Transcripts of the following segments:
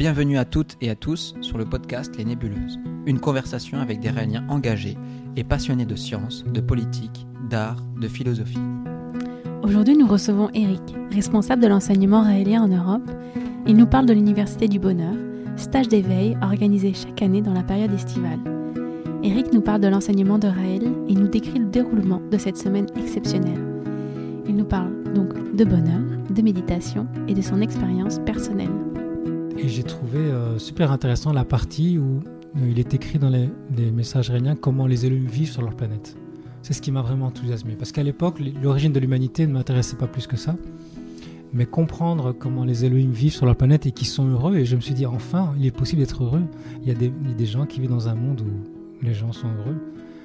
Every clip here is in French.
Bienvenue à toutes et à tous sur le podcast Les Nébuleuses, une conversation avec des réaliens engagés et passionnés de sciences, de politique, d'art, de philosophie. Aujourd'hui, nous recevons Eric, responsable de l'enseignement raélien en Europe. Il nous parle de l'Université du Bonheur, stage d'éveil organisé chaque année dans la période estivale. Eric nous parle de l'enseignement de Raël et nous décrit le déroulement de cette semaine exceptionnelle. Il nous parle donc de bonheur, de méditation et de son expérience personnelle. Et j'ai trouvé euh, super intéressant la partie où euh, il est écrit dans les, messages réuniens comment les élus vivent sur leur planète. C'est ce qui m'a vraiment enthousiasmé. Parce qu'à l'époque, l'origine de l'humanité ne m'intéressait pas plus que ça. Mais comprendre comment les Elohim vivent sur leur planète et qu'ils sont heureux, et je me suis dit, enfin, il est possible d'être heureux. Il y, a des, gens qui vivent dans un monde où les gens sont heureux.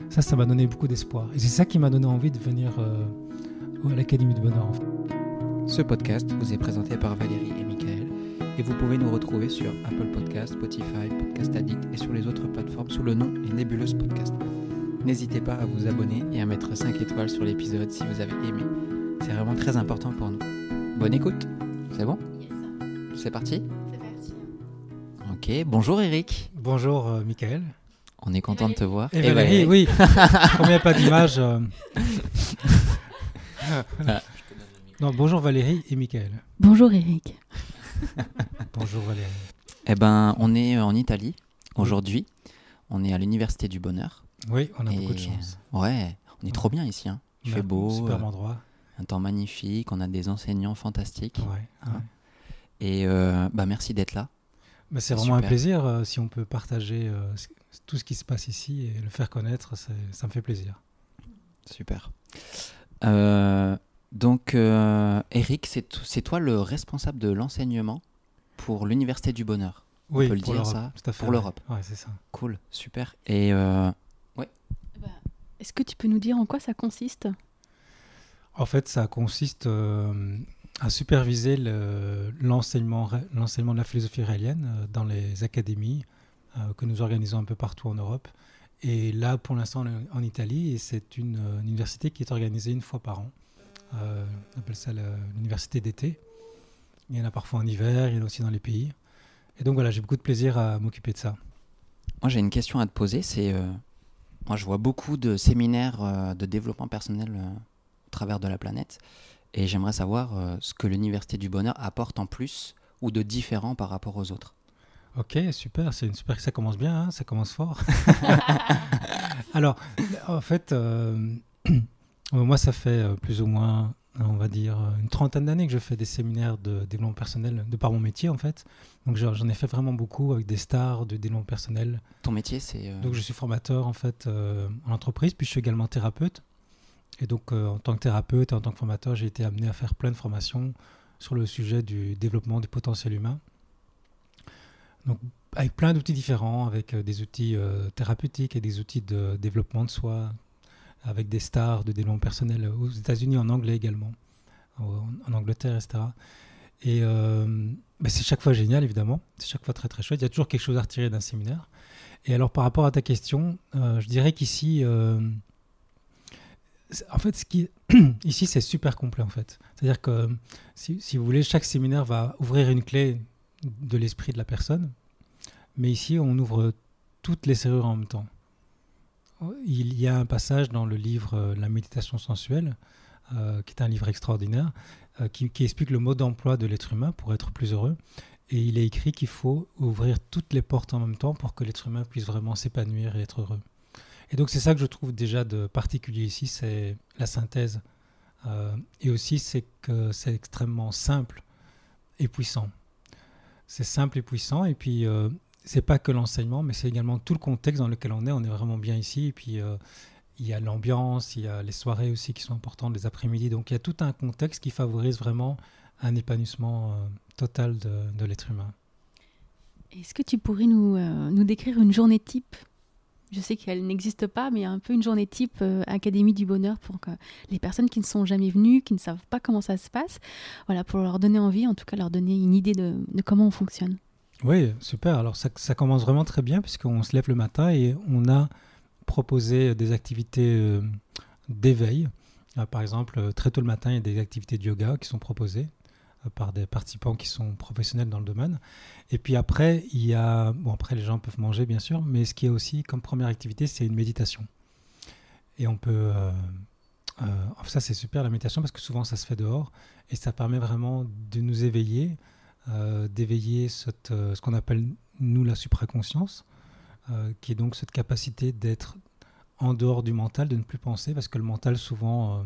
Ça, ça m'a donné beaucoup d'espoir. Et c'est ça qui m'a donné envie de venir euh, à l'Académie du Bonheur. Ce podcast vous est présenté par Valérie et Michael et vous pouvez nous retrouver sur Apple Podcast, Spotify, Podcast Addict et sur les autres plateformes sous le nom Les Nébuleuses Podcast. N'hésitez pas à vous abonner et à mettre 5 étoiles sur l'épisode si vous avez aimé. C'est vraiment très important pour nous. Bonne écoute. C'est bon? Yes. C'est parti? C'est parti. Ok, bonjour Eric. Bonjour euh, Michael. On est content de te voir. Et, et Valérie, Valérie, oui. Comme il n'y a pas d'image. Euh... ah. Non, bonjour Valérie et Michael. Bonjour Eric. bonjour Valérie. Eh ben, on est en Italie aujourd'hui. On est à l'Université du Bonheur. Oui, on a et beaucoup de chance. Ouais, on est trop bien ici. Hein. Il fait beau. Super endroit. Un temps magnifique. On a des enseignants fantastiques. Ouais, hein. Et euh, bah, merci d'être là. Bah, c'est vraiment super. un plaisir euh, si on peut partager euh, tout ce qui se passe ici et le faire connaître. Ça me fait plaisir. Super. Euh, donc, euh, Eric, c'est toi le responsable de l'enseignement pour l'Université du Bonheur. Oui, on peut le dire ça tout à fait, Pour l'Europe. Ouais, c'est ça. Cool, super. Et euh, ouais. Bah, Est-ce que tu peux nous dire en quoi ça consiste? En fait, ça consiste euh, à superviser l'enseignement le, l'enseignement de la philosophie raélienne euh, dans les académies euh, que nous organisons un peu partout en Europe. Et là, pour l'instant, en Italie, et c'est une, une université qui est organisée une fois par an. Euh, on appelle ça l'université d'été. Il y en a parfois en hiver, il y en a aussi dans les pays. Et donc voilà, j'ai beaucoup de plaisir à m'occuper de ça. Moi, j'ai une question à te poser. C'est, euh, moi, je vois beaucoup de séminaires euh, de développement personnel au travers de la planète, et j'aimerais savoir ce que l'université du bonheur apporte en plus ou de différent par rapport aux autres. Ok, super, c'est une super, ça commence bien, hein, ça commence fort. Alors, en fait. Moi, ça fait euh, plus ou moins, on va dire, une trentaine d'années que je fais des séminaires de développement personnel, de par mon métier en fait. Donc j'en ai fait vraiment beaucoup avec des stars de développement personnel. Ton métier, c'est euh... Donc je suis formateur en fait euh, en entreprise, puis je suis également thérapeute. Et donc euh, en tant que thérapeute et en tant que formateur, j'ai été amené à faire plein de formations sur le sujet du développement du potentiel humain. Donc avec plein d'outils différents, avec euh, des outils thérapeutiques et des outils de développement de soi, avec des stars de développement personnel aux États-Unis, en anglais également, en, Angleterre, etc. Et euh, bah c'est chaque fois génial, évidemment. C'est chaque fois très très chouette. Il y a toujours quelque chose à retirer d'un séminaire. Et alors, par rapport à ta question, euh, je dirais qu'ici, euh, en fait, ici, c'est super complet en fait. C'est-à-dire que si, vous voulez, chaque séminaire va ouvrir une clé de l'esprit de la personne, mais ici, on ouvre toutes les serrures en même temps il y a un passage dans le livre euh, La méditation sensuelle, euh, qui est un livre extraordinaire, euh, qui, explique le mode d'emploi de l'être humain pour être plus heureux. Et il est écrit qu'il faut ouvrir toutes les portes en même temps pour que l'être humain puisse vraiment s'épanouir et être heureux. Et donc c'est ça que je trouve déjà de particulier ici, c'est la synthèse. Et aussi c'est que c'est extrêmement simple et puissant. C'est simple et puissant. Et puis c'est pas que l'enseignement, mais c'est également tout le contexte dans lequel on est. On est vraiment bien ici. Et puis, euh, il y a l'ambiance, il y a les soirées aussi qui sont importantes, les après-midi. Donc, il y a tout un contexte qui favorise vraiment un épanouissement euh, total de, l'être humain. Est-ce que tu pourrais nous, euh, nous décrire une journée type? Je sais qu'elle n'existe pas, mais un peu une journée type Académie du Bonheur pour que les personnes qui ne sont jamais venues, qui ne savent pas comment ça se passe, voilà, pour leur donner envie, en tout cas leur donner une idée de comment on fonctionne. Oui, super. Alors ça, commence vraiment très bien puisqu'on se lève le matin et on a proposé des activités euh, d'éveil. Euh, par exemple, très tôt le matin, il y a des activités de yoga qui sont proposées. par des participants qui sont professionnels dans le domaine. Et puis après, il y a, bon après les gens peuvent manger bien sûr, mais ce qui est aussi comme première activité, c'est une méditation. Et on peut, ça c'est super la méditation parce que souvent ça se fait dehors et ça permet vraiment de nous éveiller, d'éveiller ce qu'on appelle nous la supraconscience, qui est donc cette capacité d'être en dehors du mental, de ne plus penser, parce que le mental, souvent, euh,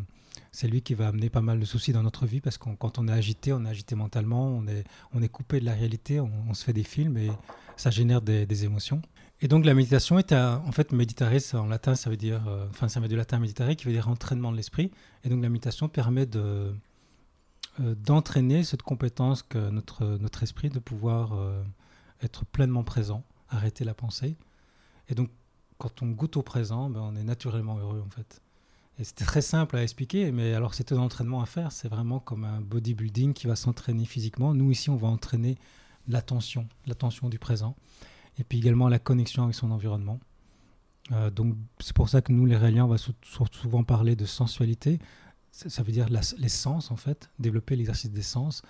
c'est lui qui va amener pas mal de soucis dans notre vie, parce que quand on est agité, on est agité mentalement, on est, on est coupé de la réalité, on, se fait des films et ça génère des, émotions. Et donc la méditation est en fait méditare, en latin ça veut dire, euh, enfin ça vient du latin méditare qui veut dire entraînement de l'esprit. Et donc la méditation permet de euh, d'entraîner cette compétence que notre notre esprit de pouvoir être pleinement présent, arrêter la pensée. Et donc quand on goûte au présent, ben, on est naturellement heureux en fait. Et c'était très simple à expliquer, mais alors c'est un entraînement à faire. C'est vraiment comme un bodybuilding qui va s'entraîner physiquement. Nous ici, on va entraîner l'attention, l'attention du présent, et puis également la connexion avec son environnement. Euh, donc c'est pour ça que nous, les Réaliens, on va souvent parler de sensualité. Ça, veut dire les sens en fait, développer l'exercice des sens.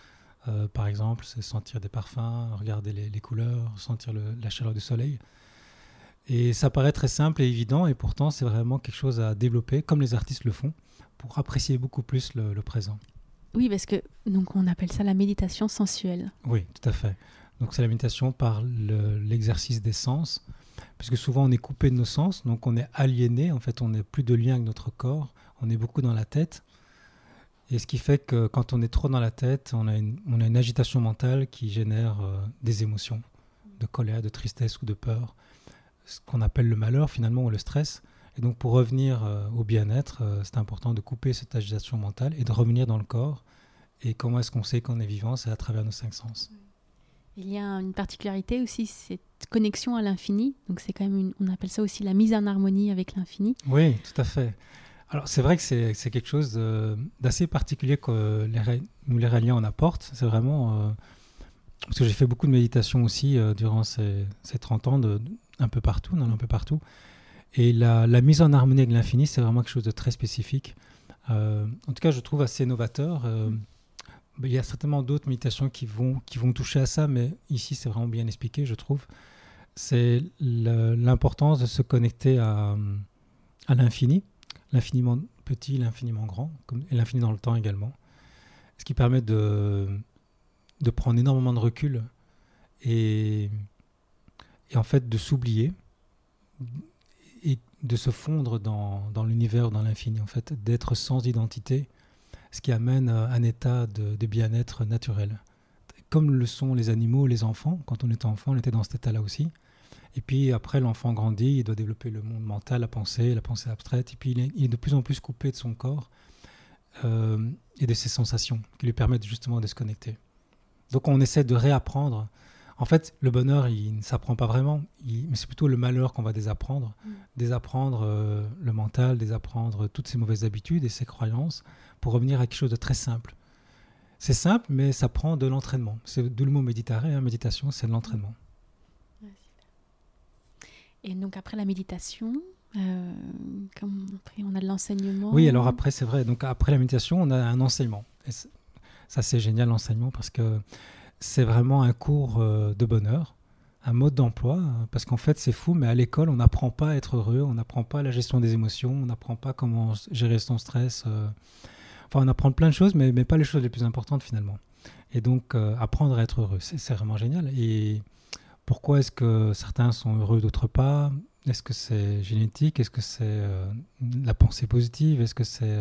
Euh, par exemple, c'est sentir des parfums, regarder les, couleurs, sentir la chaleur du soleil. Et ça paraît très simple et évident, et pourtant c'est vraiment quelque chose à développer, comme les artistes le font, pour apprécier beaucoup plus le, présent. Oui, parce que donc on appelle ça la méditation sensuelle. Oui, tout à fait. Donc c'est la méditation par l'exercice des sens, puisque souvent on est coupé de nos sens, donc on est aliéné, en fait on n'a plus de lien avec notre corps, on est beaucoup dans la tête. Et ce qui fait que quand on est trop dans la tête, on a une, on a une agitation mentale qui génère euh, des émotions de colère, de tristesse ou de peur ce qu'on appelle le malheur finalement ou le stress. Et donc pour revenir euh, au bien-être, euh, c'est important de couper cette agitation mentale et de revenir dans le corps. Et comment est-ce qu'on sait qu'on est vivant? C'est à travers nos cinq sens. Il y a une particularité aussi, cette connexion à l'infini. Donc c'est quand même, une, on appelle ça aussi la mise en harmonie avec l'infini. Oui, tout à fait. Alors c'est vrai que c'est, quelque chose d'assez particulier que nous les Réaliens en apportent. C'est vraiment... Euh, parce que j'ai fait beaucoup de méditation aussi durant ces, ces 30 ans un peu partout, on en a un peu partout. Et la, mise en harmonie avec l'infini, c'est vraiment quelque chose de très spécifique. Euh, en tout cas, je trouve assez novateur. Euh, il y a certainement d'autres méditations qui vont, qui vont toucher à ça, mais ici, c'est vraiment bien expliqué, je trouve. C'est l'importance de se connecter à l'infini, l'infiniment petit, l'infiniment grand, et l'infini dans le temps également. Ce qui permet de, de prendre énormément de recul et et en fait de s'oublier et de se fondre dans, dans l'univers, dans l'infini, en fait, d'être sans identité, ce qui amène un état de, bien-être naturel. Comme le sont les animaux, les enfants, quand on était enfant, on était dans cet état-là aussi. Et puis après, l'enfant grandit, il doit développer le monde mental, la pensée, la pensée abstraite, et puis il est, de plus en plus coupé de son corps euh, et de ses sensations qui lui permettent justement de se connecter. Donc on essaie de réapprendre en fait, le bonheur, il ne s'apprend pas vraiment, mais c'est plutôt le malheur qu'on va désapprendre. Mm. Désapprendre euh, le mental, désapprendre toutes ces mauvaises habitudes et ces croyances pour revenir à quelque chose de très simple. C'est simple, mais ça prend de l'entraînement. C'est d'où le mot méditer, hein, méditation, c'est de l'entraînement. Et donc après la méditation, euh, après on a de l'enseignement. Oui, alors après c'est vrai. Donc après la méditation, on a un enseignement. Ça c'est génial l'enseignement parce que c'est vraiment un cours euh, de bonheur, un mode d'emploi, parce qu'en fait c'est fou, mais à l'école on n'apprend pas à être heureux, on n'apprend pas la gestion des émotions, on n'apprend pas comment gérer son stress. Euh. Enfin, on apprend plein de choses, mais, mais, pas les choses les plus importantes finalement. Et donc apprendre à être heureux, c'est vraiment génial. Et pourquoi est-ce que certains sont heureux, d'autres pas? Est-ce que c'est génétique? Est-ce que c'est la pensée positive? Est-ce que c'est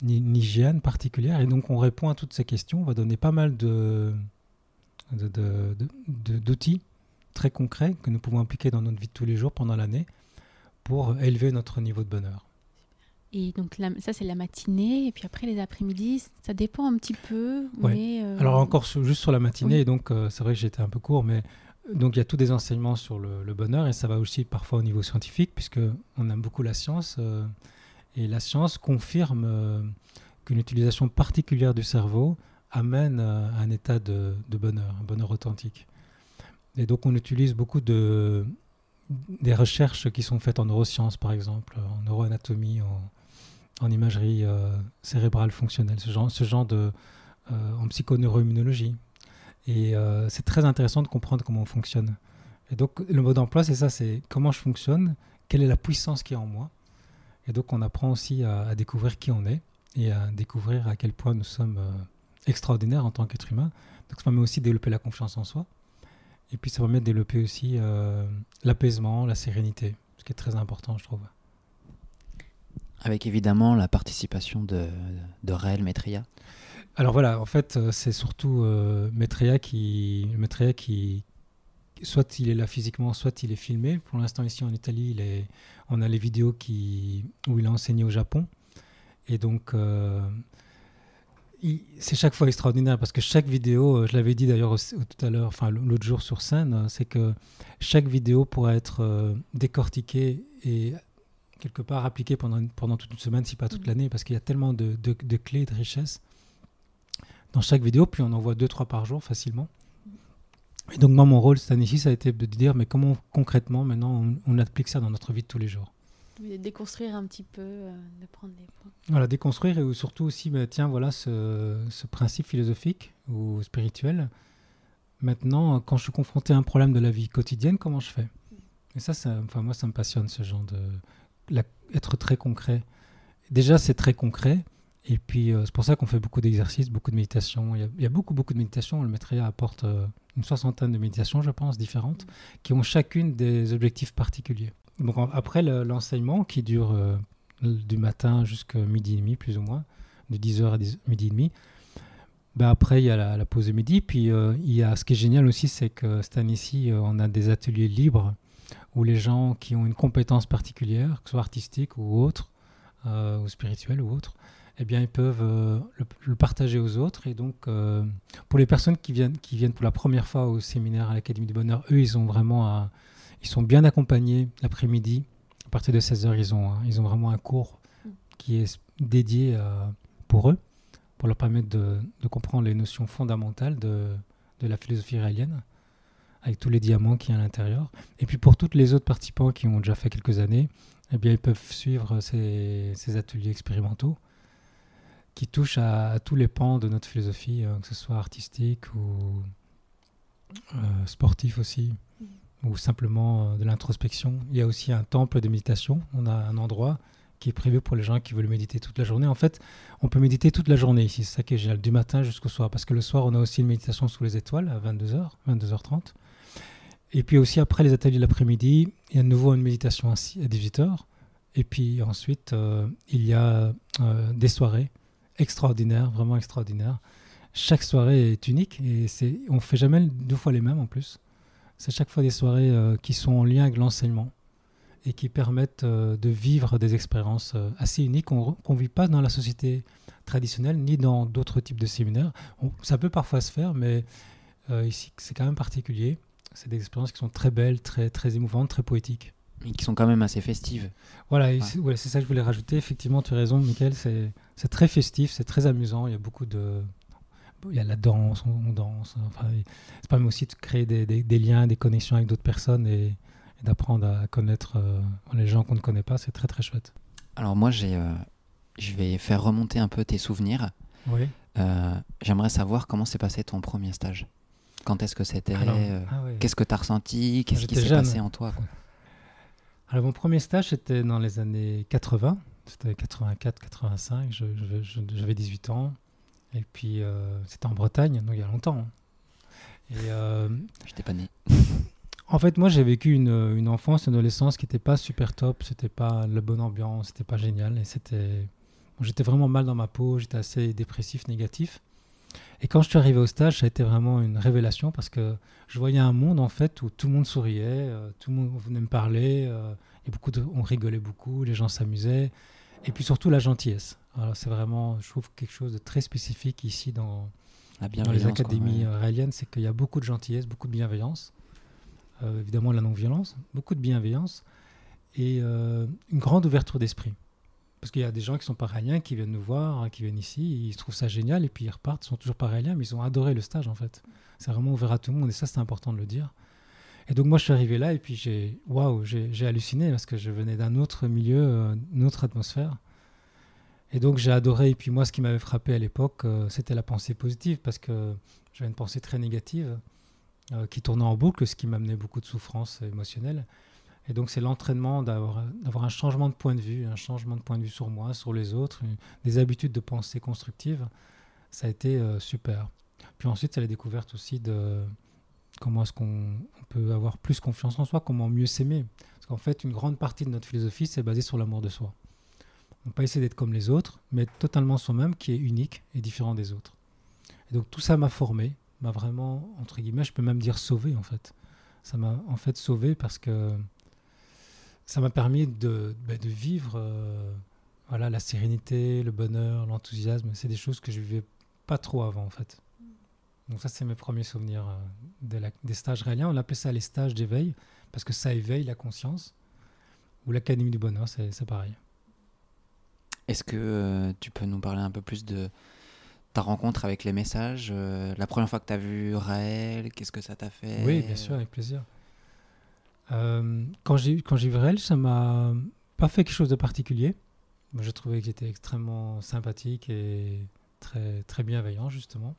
une hygiène particulière? Et donc, on répond à toutes ces questions. On va donner pas mal de, d'outils très concrets que nous pouvons appliquer dans notre vie de tous les jours pendant l'année pour élever notre niveau de bonheur. Et donc ça c'est la matinée et puis après les après-midi ça dépend un petit peu. Euh, Alors encore juste sur la matinée donc euh, c'est vrai que j'étais un peu court mais donc il y a tous des enseignements sur le, bonheur et ça va aussi parfois au niveau scientifique puisque on aime beaucoup la science. Euh, et la science confirme euh, qu'une utilisation particulière du cerveau amène euh, un état de, bonheur, un bonheur authentique. Et donc on utilise beaucoup de, des recherches qui sont faites en neurosciences, par exemple, en neuroanatomie, en, imagerie euh, cérébrale fonctionnelle, ce genre, ce genre de, en psychoneuroimmunologie. Et c'est très intéressant de comprendre comment on fonctionne. Et donc, le mode d'emploi, c'est ça, c'est comment je fonctionne, quelle est la puissance qui est en moi. Et donc, on apprend aussi à, découvrir qui on est et à découvrir à quel point nous sommes extraordinaires en tant qu'être humain. Donc, ça permet aussi de développer la confiance en soi. Et puis, ça permet de développer aussi l'apaisement, la sérénité, ce qui est très important, je trouve. Avec évidemment la participation de, de Raël. Alors voilà, en fait, euh, c'est surtout euh, Maitria qui, Maitria qui, soit il est là physiquement, soit il est filmé. Pour l'instant, ici en Italie, il est, on a les vidéos qui, où il a enseigné au Japon. Et donc, euh, c'est chaque fois extraordinaire parce que chaque vidéo, je l'avais dit d'ailleurs tout à l'heure, enfin l'autre jour sur scène, c'est que chaque vidéo pourrait être décortiquée et quelque part appliqué pendant, pendant toute une semaine, si pas toute mm. l'année, parce qu'il y a tellement de, de, clés, de richesses dans chaque vidéo, puis on en voit deux, trois par jour facilement. Et donc moi, mon rôle cette année-ci, ça a été de dire, mais comment concrètement maintenant on, applique ça dans notre vie de tous les jours? Déconstruire un petit peu, euh, de prendre des points. Voilà, déconstruire et surtout aussi, bah, tiens, voilà ce, ce, principe philosophique ou spirituel. Maintenant, quand je suis confronté à un problème de la vie quotidienne, comment je fais? Et ça, ça, enfin, moi, ça me passionne ce genre de être très concret. Déjà, c'est très concret. Et puis, euh, c'est pour ça qu'on fait beaucoup d'exercices, beaucoup de méditations. Il y, a, beaucoup, beaucoup de méditations. Le Maitreya apporte euh, une soixantaine de méditations, je pense, différentes, qui ont chacune des objectifs particuliers. Donc, après l'enseignement, qui dure euh, du matin jusqu'à midi et demi, plus ou moins, de 10h à midi et demi, ben après, il y a la, pause de midi. Puis, il y a, ce qui est génial aussi, c'est que cette année-ci, on a des ateliers libres où les gens qui ont une compétence particulière, que ce soit artistique ou autre, ou spirituelle ou autre, eh bien, ils peuvent euh, le, partager aux autres. Et donc, euh, pour les personnes qui viennent, qui viennent pour la première fois au séminaire à l'Académie du Bonheur, eux, ils ont vraiment, ils sont bien accompagnés l'après-midi. À partir de 16h, ils ont, ils ont vraiment un cours qui est dédié pour eux, pour leur permettre de, comprendre les notions fondamentales de, de la philosophie israélienne avec tous les diamants qui y a à l'intérieur. Et puis pour toutes les autres participants qui ont déjà fait quelques années, eh bien, ils peuvent suivre ces, ateliers expérimentaux qui touchent à, tous les pans de notre philosophie, euh, que ce soit artistique ou euh, sportif aussi, mm. ou simplement euh, de l'introspection. Il y a aussi un temple de méditation. On a un endroit qui est prévu pour les gens qui veulent méditer toute la journée. En fait, on peut méditer toute la journée ici, c'est ça qui est génial, du matin jusqu'au soir, parce que le soir, on a aussi une méditation sous les étoiles à 22h, 22h30. Et puis aussi après les ateliers de l'après-midi, il y a de nouveau une méditation à 18h. Et puis ensuite, il y a des soirées extraordinaires, vraiment extraordinaires. Chaque soirée est unique et c'est, on ne fait jamais deux fois les mêmes en plus. C'est chaque fois des soirées euh, qui sont en lien avec l'enseignement et qui permettent de vivre des expériences assez uniques qu'on ne vit pas dans la société traditionnelle ni dans d'autres types de séminaires. ça peut parfois se faire, mais ici c'est quand même particulier c'est des expériences qui sont très belles, très, très émouvantes, très poétiques. Et qui sont quand même assez festives. Voilà, c'est ça que je voulais rajouter. Effectivement, tu as raison, Michael, c'est très festif, c'est très amusant. Il y a beaucoup de. Il y a la danse, on, danse. Enfin, ça permet aussi de créer des, des, liens, des connexions avec d'autres personnes et, d'apprendre à connaître euh, les gens qu'on ne connaît pas. C'est très, très chouette. Alors, moi, j'ai, euh, je vais faire remonter un peu tes souvenirs. Oui. Euh, j'aimerais savoir comment s'est passé ton premier stage. Quand est-ce que c'était ah Qu'est-ce que tu as ressenti? Qu'est-ce qui s'est passé en toi Alors, mon premier stage, c'était dans les années 80. C'était 84, 85. J'avais 18 ans. Et puis, euh, c'était en Bretagne, donc il y a longtemps. Hein. Et euh, J'étais pas né. en fait, moi, j'ai vécu une, une, enfance, une adolescence qui n'était pas super top. C'était pas la bonne ambiance, c'était pas génial. Et c'était. j'étais vraiment mal dans ma peau, j'étais assez dépressif, négatif. Et quand je suis arrivé au stage, ça a été vraiment une révélation parce que je voyais un monde en fait où tout le monde souriait, euh, tout le monde venait me parler, euh, et beaucoup de, on rigolait beaucoup, les gens s'amusaient, et puis surtout la gentillesse. Alors c'est vraiment, je trouve quelque chose de très spécifique ici dans, dans les académies euh, raéliennes, c'est qu'il y a beaucoup de gentillesse, beaucoup de bienveillance, évidemment la non-violence, beaucoup de bienveillance et une grande ouverture d'esprit. Parce qu'il y a des gens qui sont paraïens, qui viennent nous voir, hein, qui viennent ici, ils trouvent ça génial, et puis ils repartent, ils sont toujours paraïens, mais ils ont adoré le stage en fait. C'est vraiment ouvert à tout le monde, et ça c'est important de le dire. Et donc moi je suis arrivé là, et puis j'ai waouh, j'ai halluciné, parce que je venais d'un autre milieu, euh, une autre atmosphère. Et donc j'ai adoré. Et puis moi, ce qui m'avait frappé à l'époque, euh, c'était la pensée positive, parce que j'avais une pensée très négative euh, qui tournait en boucle, ce qui m'amenait beaucoup de souffrance émotionnelle. Et donc c'est l'entraînement d'avoir un changement de point de vue, un changement de point de vue sur moi, sur les autres, des habitudes de pensée constructive. Ça a été euh, super. Puis ensuite, c'est la découverte aussi de comment est-ce qu'on peut avoir plus confiance en soi, comment mieux s'aimer. Parce qu'en fait, une grande partie de notre philosophie, c'est basé sur l'amour de soi. On pas essayer d'être comme les autres, mais être totalement soi-même, qui est unique et différent des autres. Et donc tout ça m'a formé, m'a vraiment, entre guillemets, je peux même dire sauvé en fait. Ça m'a en fait sauvé parce que ça m'a permis de, de vivre euh, voilà, la sérénité, le bonheur, l'enthousiasme. C'est des choses que je vivais pas trop avant en fait. Donc ça, c'est mes premiers souvenirs euh, des stages réaliens. On appelait ça les stages d'éveil parce que ça éveille la conscience. Ou l'Académie du bonheur, c'est pareil. Est-ce que euh, tu peux nous parler un peu plus de ta rencontre avec les messages La première fois que tu as vu Raël, qu'est-ce que ça t'a fait? Oui, bien sûr, avec plaisir. Euh, quand j'ai vu Raël, ça m'a pas fait quelque chose de particulier. je trouvais qu'il était extrêmement sympathique et très, très bienveillant, justement.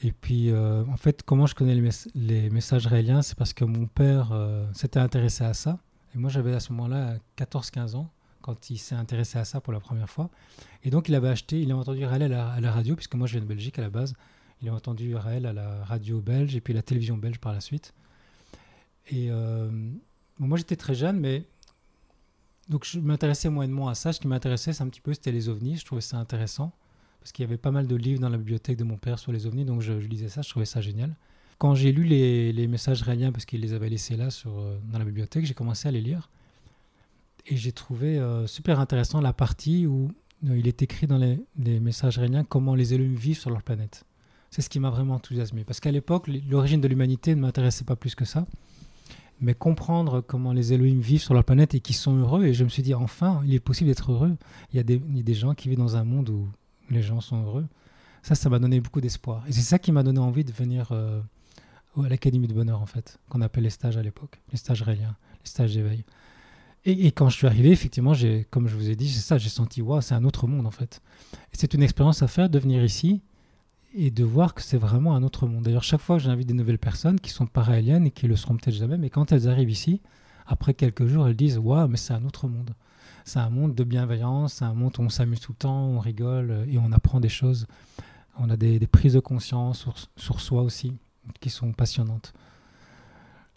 Et puis, en fait, comment je connais les, messages raéliens C'est parce que mon père s'était intéressé à ça. Et moi, j'avais à ce moment-là 14-15 ans quand il s'est intéressé à ça pour la première fois. Et donc, il avait acheté, il a entendu Raël à la, radio, puisque moi, je viens de Belgique à la base. Il a entendu Raël à la radio belge et puis la télévision belge par la suite. Et euh, moi, j'étais très jeune, mais donc je m'intéressais moyennement à ça. Ce qui m'intéressait, c'est un petit peu, c'était les ovnis. Je trouvais ça intéressant parce qu'il y avait pas mal de livres dans la bibliothèque de mon père sur les ovnis, donc je, lisais ça, je trouvais ça génial. Quand j'ai lu les, messages raéliens, parce qu'il les avait laissés là euh, dans la bibliothèque, j'ai commencé à les lire. Et j'ai trouvé euh, super intéressant la partie où il est écrit dans les, messages réuniens comment les Elohim vivent sur leur planète. C'est ce qui m'a vraiment enthousiasmé. Parce qu'à l'époque, l'origine de l'humanité ne m'intéressait pas plus que ça. Mais comprendre comment les Elohim vivent sur leur planète et qu'ils sont heureux. Et je me suis dit, enfin, il est possible d'être heureux. Il y, a des, gens qui vivent dans un monde où les gens sont heureux. Ça, ça m'a donné beaucoup d'espoir. Et c'est ça qui m'a donné envie de venir euh, à l'Académie de Bonheur, en fait, qu'on appelle les stages à l'époque, les stages réliens, les stages d'éveil. Et, quand je suis arrivé, effectivement, comme je vous ai dit, c'est ça, j'ai senti, waouh, c'est un autre monde en fait. C'est une expérience à faire de venir ici et de voir que c'est vraiment un autre monde. D'ailleurs, chaque fois j'invite des nouvelles personnes qui sont paraéliennes et qui le seront peut-être jamais, mais quand elles arrivent ici, après quelques jours, elles disent, waouh, mais c'est un autre monde. C'est un monde de bienveillance, c'est un monde où on s'amuse tout le temps, on rigole et on apprend des choses. On a des, prises de conscience sur, soi aussi qui sont passionnantes.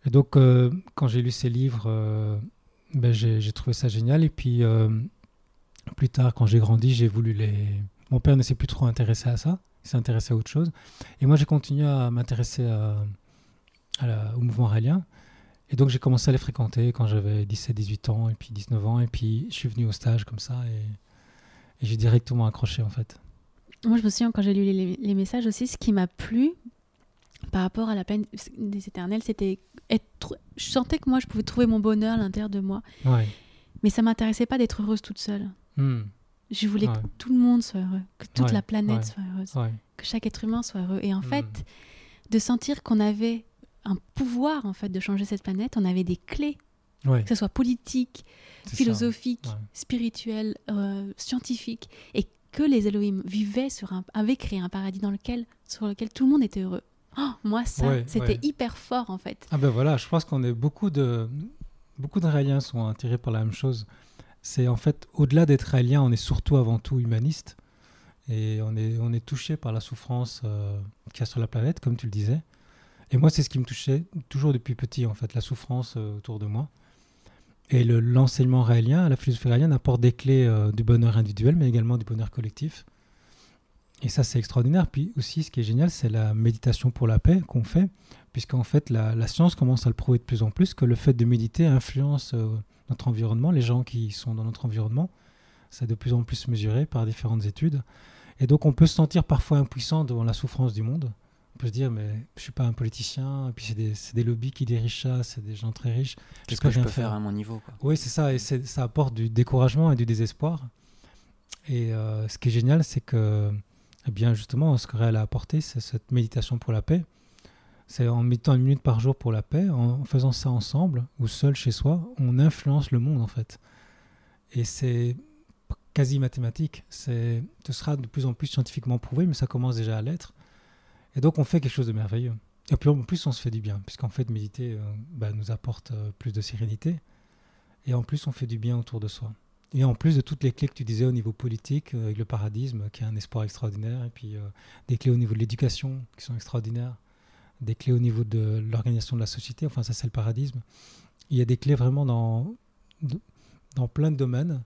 Et donc, euh, quand j'ai lu ces livres, euh, ben, j'ai trouvé ça génial. Et puis, euh, plus tard, quand j'ai grandi, j'ai voulu les. Mon père ne s'est plus trop intéressé à ça. Il s'est intéressé à autre chose. Et moi, j'ai continué à m'intéresser au mouvement raélien. Et donc, j'ai commencé à les fréquenter quand j'avais 17-18 ans, et puis 19 ans. Et puis, je suis venu au stage comme ça. Et, j'ai directement accroché, en fait. Moi, je me souviens, quand j'ai lu les, les, messages aussi, ce qui m'a plu par rapport à la peine des éternels, c'était être. Je sentais que moi, je pouvais trouver mon bonheur à l'intérieur de moi. Mais ça m'intéressait pas d'être heureuse toute seule. Hmm. Je voulais que tout le monde soit heureux, que toute la planète soit heureuse, que chaque être humain soit heureux. Et en hmm. fait, de sentir qu'on avait un pouvoir en fait de changer cette planète, on avait des clés, que ce soit politique, philosophique, spirituel, euh, scientifique, et que les Elohim vivaient sur un, avaient créé un paradis dans lequel, sur lequel tout le monde était heureux. Oh, moi, ça, c'était hyper fort en fait. Ah ben voilà, je pense qu'on est beaucoup de beaucoup sont attirés par la même chose. C'est en fait au-delà d'être Raélien, on est surtout avant tout humaniste et on est on est touché par la souffrance euh, qu'il y a sur la planète, comme tu le disais. Et moi, c'est ce qui me touchait toujours depuis petit en fait, la souffrance euh, autour de moi. Et l'enseignement raélien, la philosophie raélienne apporte des clés euh, du bonheur individuel, mais également du bonheur collectif. Et ça, c'est extraordinaire. Puis aussi, ce qui est génial, c'est la méditation pour la paix qu'on fait, puisqu'en fait, la, science commence à le prouver de plus en plus, que le fait de méditer influence euh, notre environnement, les gens qui sont dans notre environnement. C'est de plus en plus mesuré par différentes études. Et donc, on peut se sentir parfois impuissant devant la souffrance du monde. On peut se dire, mais je suis pas un politicien, et puis c'est des, des, lobbies qui dirigent ça, c'est des gens très riches. Qu'est-ce que je peux faire à mon niveau Oui, c'est ça, et ça apporte du découragement et du désespoir. Et euh, ce qui est génial, c'est que eh bien, justement, ce que Réal a apporté, c'est cette méditation pour la paix. C'est en mettant une minute par jour pour la paix, en faisant ça ensemble ou seul chez soi, on influence le monde en fait. Et c'est quasi mathématique. C'est, ce sera de plus en plus scientifiquement prouvé, mais ça commence déjà à l'être. Et donc on fait quelque chose de merveilleux. Et puis en plus on se fait du bien, puisqu'en fait méditer euh, bah, nous apporte euh, plus de sérénité. Et en plus on fait du bien autour de soi. Et en plus de toutes les clés que tu disais au niveau politique, euh, avec le paradigme, qui est un espoir extraordinaire, et puis des clés au niveau de l'éducation, qui sont extraordinaires, des clés au niveau de l'organisation de la société, enfin ça c'est le paradigme. Il y a des clés vraiment dans, dans plein de domaines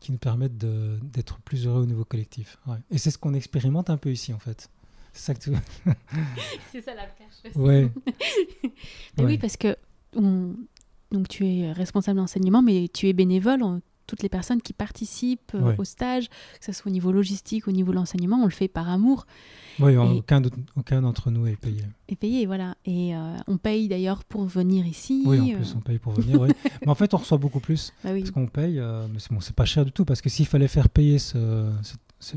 qui nous permettent d'être plus heureux au niveau collectif. Et c'est ce qu'on expérimente un peu ici en fait. C'est ça que tu C'est ça la perche. Ouais. mais oui, parce que donc tu es responsable d'enseignement, mais tu es bénévole. Toutes les personnes qui participent euh, au stage, que ce soit au niveau logistique, au niveau de l'enseignement, on le fait par amour. Oui, aucun, aucun d'entre nous est payé. Est payé, voilà. Et euh, on paye d'ailleurs pour venir ici. Oui, en plus, on paye pour venir, oui. Mais en fait, on reçoit beaucoup plus. Bah oui. Parce qu'on paye, euh, mais c'est bon, pas cher du tout, parce que s'il fallait faire payer ce,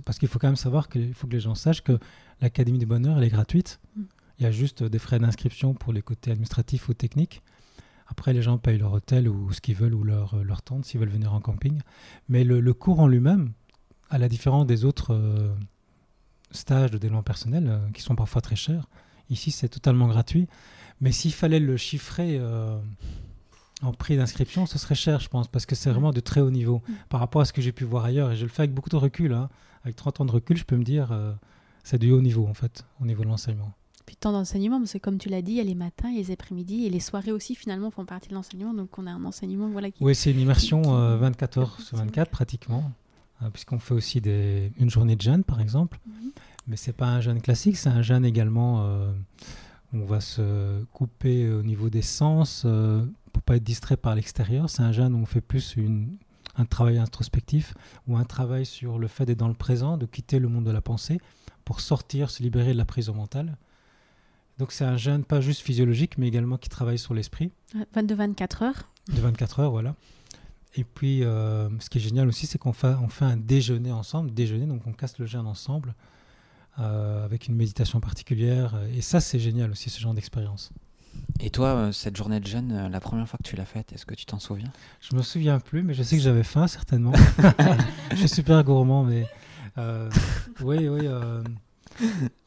parce qu'il faut quand même savoir qu'il faut que les gens sachent que l'Académie du Bonheur, elle est gratuite. Mm. Il y a juste des frais d'inscription pour les côtés administratifs ou techniques. Après, les gens payent leur hôtel ou ce qu'ils veulent ou leur, euh, leur tente s'ils veulent venir en camping. Mais le, cours en lui-même, à la différence des autres euh, stages de développement personnel, euh, qui sont parfois très chers, ici c'est totalement gratuit. Mais s'il fallait le chiffrer en prix d'inscription, ce serait cher, je pense, parce que c'est vraiment de très haut niveau mm. par rapport à ce que j'ai pu voir ailleurs. Et je le fais avec beaucoup de recul. Hein. Avec 30 ans de recul, je peux me dire, c'est du haut niveau, en fait, au niveau de l'enseignement. Puis tant d'enseignement, parce que comme tu l'as dit, il y a les matins, il y a les après-midi, et les soirées aussi, finalement, font partie de l'enseignement. Donc on a un enseignement voilà, qui. Oui, c'est une immersion 24 euh, heures sur 24, pratiquement, euh, puisqu'on fait aussi des... une journée de jeûne, par exemple. Mhm. Mais c'est pas un jeûne classique, c'est un jeûne également. Euh, on va se couper au niveau des sens pour pas être distrait par l'extérieur. C'est un jeûne où on fait plus une, un travail introspectif ou un travail sur le fait d'être dans le présent, de quitter le monde de la pensée pour sortir, se libérer de la prison mentale. Donc c'est un jeûne pas juste physiologique, mais également qui travaille sur l'esprit. De 24 heures. De 24 heures, voilà. Et puis, euh, ce qui est génial aussi, c'est qu'on fait, on fait un déjeuner ensemble, déjeuner, donc on casse le jeûne ensemble, euh, avec une méditation particulière. Et ça, c'est génial aussi, ce genre d'expérience. Et toi, euh, cette journée de jeûne, la première fois que tu l'as faite, est-ce que tu t'en souviens? Je me souviens plus, mais je sais que j'avais faim certainement. je suis super gourmand, mais euh, oui, oui.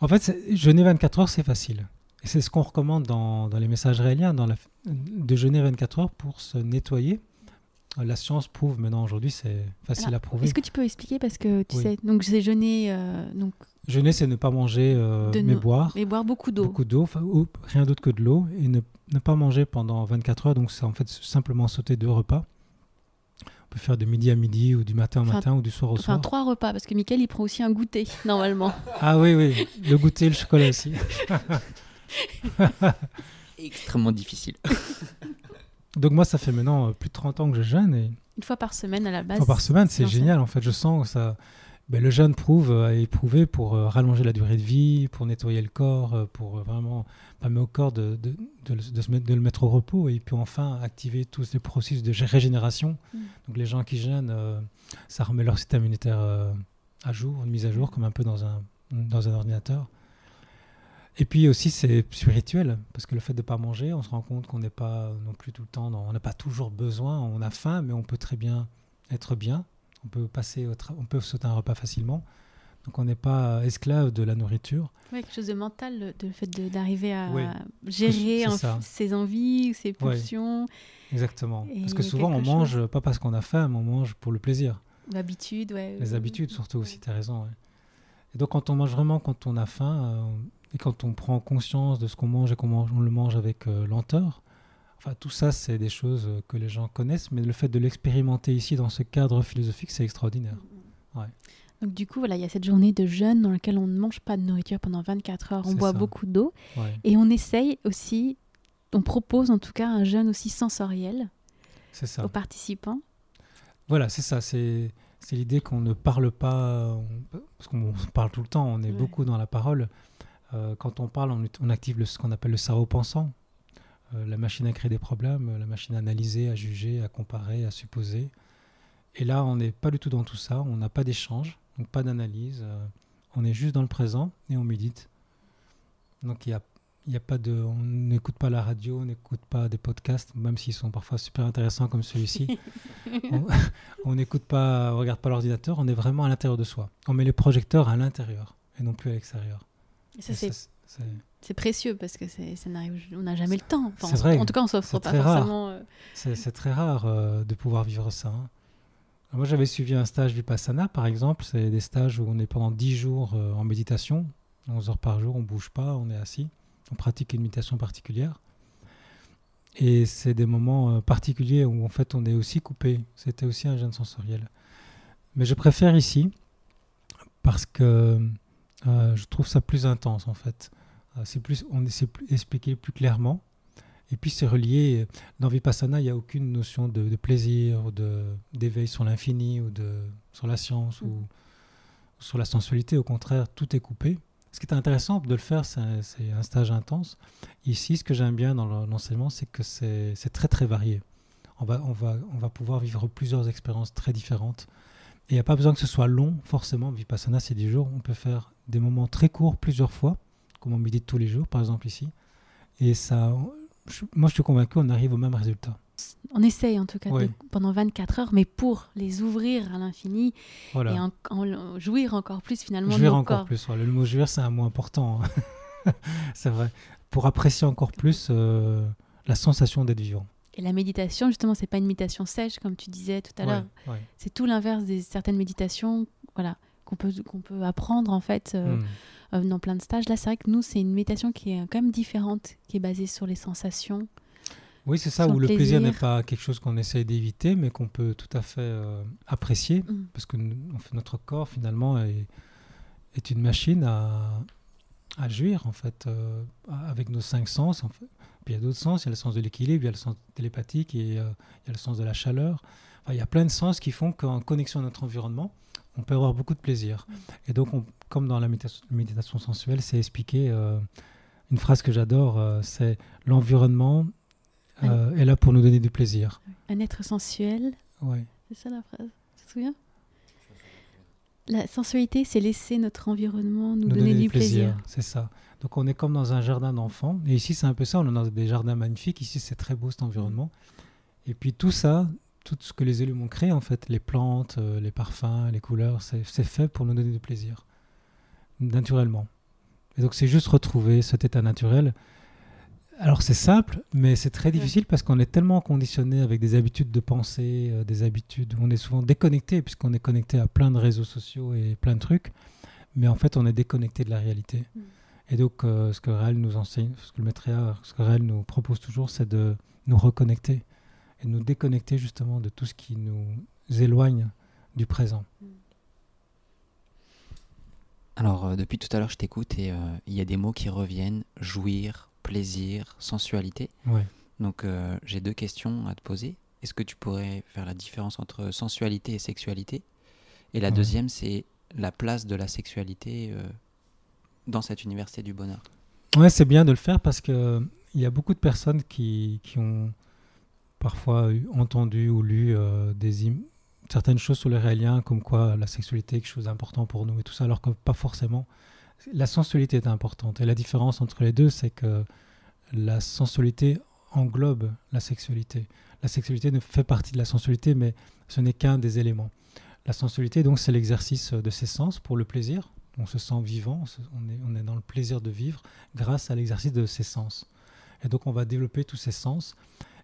En fait, jeûner 24 heures, c'est facile. Et c'est ce qu'on recommande dans, dans, les messages réels, dans la, de jeûner 24 heures pour se nettoyer. La science prouve maintenant aujourd'hui, c'est facile à prouver. Est-ce que tu peux expliquer parce que tu sais, donc c'est jeûner, donc Jeûner, c'est ne pas manger, euh, mais boire. Mais boire beaucoup d'eau. Beaucoup d'eau, rien d'autre que de l'eau, et ne, ne, pas manger pendant 24 heures. Donc, c'est en fait simplement sauter deux repas. On peut faire de midi à midi, ou du matin au matin, ou du soir au soir. Enfin, trois repas, parce que Mickaël, il prend aussi un goûter, normalement. ah oui, oui, le goûter, le chocolat aussi. Extrêmement difficile. Donc, moi, ça fait maintenant euh, plus de 30 ans que je jeûne. Et... Une fois par semaine à la base. Une fois par semaine, c'est génial, en fait. Je sens que ça ben, le jeûne prouve, a euh, éprouvé pour euh, rallonger la durée de vie, pour nettoyer le corps, euh, pour vraiment permettre au corps de, de, de, se mettre, de le mettre au repos et puis enfin activer tous les processus de régénération. Mm. Donc les gens qui jeûnent, ça remet leur système immunitaire à jour, une mise à jour, comme un peu dans un, dans un ordinateur. Et puis aussi, c'est spirituel, parce que le fait de ne pas manger, on se rend compte qu'on n'est pas non plus tout le temps, on n'a pas toujours besoin, on a faim, mais on peut très bien être bien on peut, passer on peut sauter un repas facilement. Donc on n'est pas esclave de la nourriture. Oui, quelque chose de mental, le fait d'arriver à gérer ses envies, ses pulsions. Exactement. Parce que souvent on mange pas parce qu'on a faim, mais on mange pour le plaisir. L'habitude, ouais. Les habitudes surtout aussi, tu as raison. Et donc quand on mange vraiment quand on a faim, euh, et quand on prend conscience de ce qu'on mange et qu'on on le mange avec euh, lenteur, Enfin, tout ça, c'est des choses que les gens connaissent, mais le fait de l'expérimenter ici dans ce cadre philosophique, c'est extraordinaire. Mm, mm. Ouais. Donc du coup, voilà, il y a cette journée de jeûne dans laquelle on ne mange pas de nourriture pendant 24 heures, on boit beaucoup d'eau, et on essaye aussi, on propose en tout cas un jeûne aussi sensoriel aux participants. Voilà, c'est ça, c'est l'idée qu'on ne parle pas, parce qu'on parle tout le temps, on est beaucoup dans la parole. Euh, quand on parle, on, on active ce qu'on appelle le cerveau pensant. Euh, la machine à créer des problèmes, la machine à analyser, à juger, à comparer, à supposer. Et là, on n'est pas du tout dans tout ça, on n'a pas d'échange, donc pas d'analyse, euh, on est juste dans le présent et on médite. Donc il y a, y a pas de, on n'écoute pas la radio, on n'écoute pas des podcasts, même s'ils sont parfois super intéressants comme celui-ci. on n'écoute pas, on regarde pas l'ordinateur, on est vraiment à l'intérieur de soi. On met les projecteurs à l'intérieur et non plus à l'extérieur. Et ça, c'est c'est précieux parce que ça n'arrive, on n'a jamais le temps. vrai. En tout cas, on s'offre pas forcément. Euh, c'est très rare euh, de pouvoir vivre ça. Hein. Moi, j'avais suivi un stage Vipassana, par exemple. C'est des stages où on est pendant 10 jours euh, en méditation, 11 heures par jour, on bouge pas, on est assis, on pratique une méditation particulière. Et c'est des moments particuliers où en fait on est aussi coupé. C'était aussi un gène sensoriel. Mais je préfère ici parce que je trouve ça plus intense en fait. Euh, c'est plus, on essaie expliquer plus clairement. Et puis c'est relié. Dans Vipassana, il n'y a aucune notion de, plaisir, de, d'éveil sur l'infini ou de, sur la science ou sur la sensualité. Au contraire, tout est coupé. Ce qui est intéressant de le faire, c'est un, stage intense. Ici, ce que j'aime bien dans l'enseignement, c'est que c'est, très très varié. On va, on, va, on va pouvoir vivre plusieurs expériences très différentes. Et il n'y a pas besoin que ce soit long, forcément. Vipassana, c'est 10 jours. On peut faire des moments très courts plusieurs fois comme on médite tous les jours, par exemple ici. Et ça, moi, je suis convaincu qu'on arrive au même résultat. On essaye en tout cas pendant 24 heures, mais pour les ouvrir à l'infini et en, jouir encore plus finalement. Jouir encore plus. Le mot jouir, c'est un mot important. Hein. c'est vrai. Pour apprécier encore plus euh, la sensation d'être vivant. Et la méditation, justement, c'est pas une méditation sèche comme tu disais tout à l'heure. C'est tout l'inverse des certaines méditations, voilà, qu'on peut qu'on peut apprendre en fait. Euh, hmm. Euh, dans plein de stages. Là, c'est vrai que nous, c'est une méditation qui est quand même différente, qui est basée sur les sensations. Oui, c'est ça, où le plaisir n'est pas quelque chose qu'on essaie d'éviter, mais qu'on peut tout à fait euh, apprécier, mm. parce que notre corps, finalement, est, est une machine à, à jouir, en fait, euh, avec nos cinq sens. En fait. Puis il y a d'autres sens, il y a le sens de l'équilibre, il y a le sens télépathique, et il y a le sens de la chaleur. il y a plein de sens qui font qu'en connexion à notre environnement, on peut avoir beaucoup de plaisir. Mm. Et donc, on, comme dans la méditation sensuelle, c'est expliqué. Euh, une phrase que j'adore, euh, c'est l'environnement euh, est là pour nous donner du plaisir. Un être sensuel. Ouais. C'est ça la phrase. Tu te souviens? La sensualité, c'est laisser notre environnement nous, donner, du plaisir. C'est ça. Donc on est comme dans un jardin d'enfants. Et ici, c'est un peu ça. On est dans des jardins magnifiques. Ici, c'est très beau cet environnement. Et puis tout ça, tout ce que les élus m'ont créé, en fait, les plantes, les parfums, les couleurs, c'est fait pour nous donner du plaisir naturellement. Et donc c'est juste retrouver cet état naturel. Alors c'est simple, mais c'est très difficile parce qu'on est tellement conditionné avec des habitudes de pensée, euh, des habitudes, on est souvent déconnecté puisqu'on est connecté à plein de réseaux sociaux et plein de trucs, mais en fait on est déconnecté de la réalité. Et donc euh, ce que Réal nous enseigne, ce que le maître ce que Réal nous propose toujours, c'est de nous reconnecter et nous déconnecter justement de tout ce qui nous éloigne du présent. Alors, euh, depuis tout à l'heure, je t'écoute et euh, il y a des mots qui reviennent jouir, plaisir, sensualité. Donc, j'ai deux questions à te poser. Est-ce que tu pourrais faire la différence entre sensualité et sexualité? Et la deuxième, c'est la place de la sexualité dans cette université du bonheur. Ouais, c'est bien de le faire parce qu'il y a beaucoup de personnes qui, qui ont parfois entendu ou lu des, certaines choses sur les réaliens, comme quoi la sexualité est quelque chose d'important pour nous et tout ça, alors que pas forcément. La sensualité est importante. Et la différence entre les deux, c'est que la sensualité englobe la sexualité. La sexualité ne fait partie de la sensualité, mais ce n'est qu'un des éléments. La sensualité, donc, c'est l'exercice de ses sens pour le plaisir. On se sent vivant, on est, dans le plaisir de vivre grâce à l'exercice de ses sens. Et donc, on va développer tous ces sens.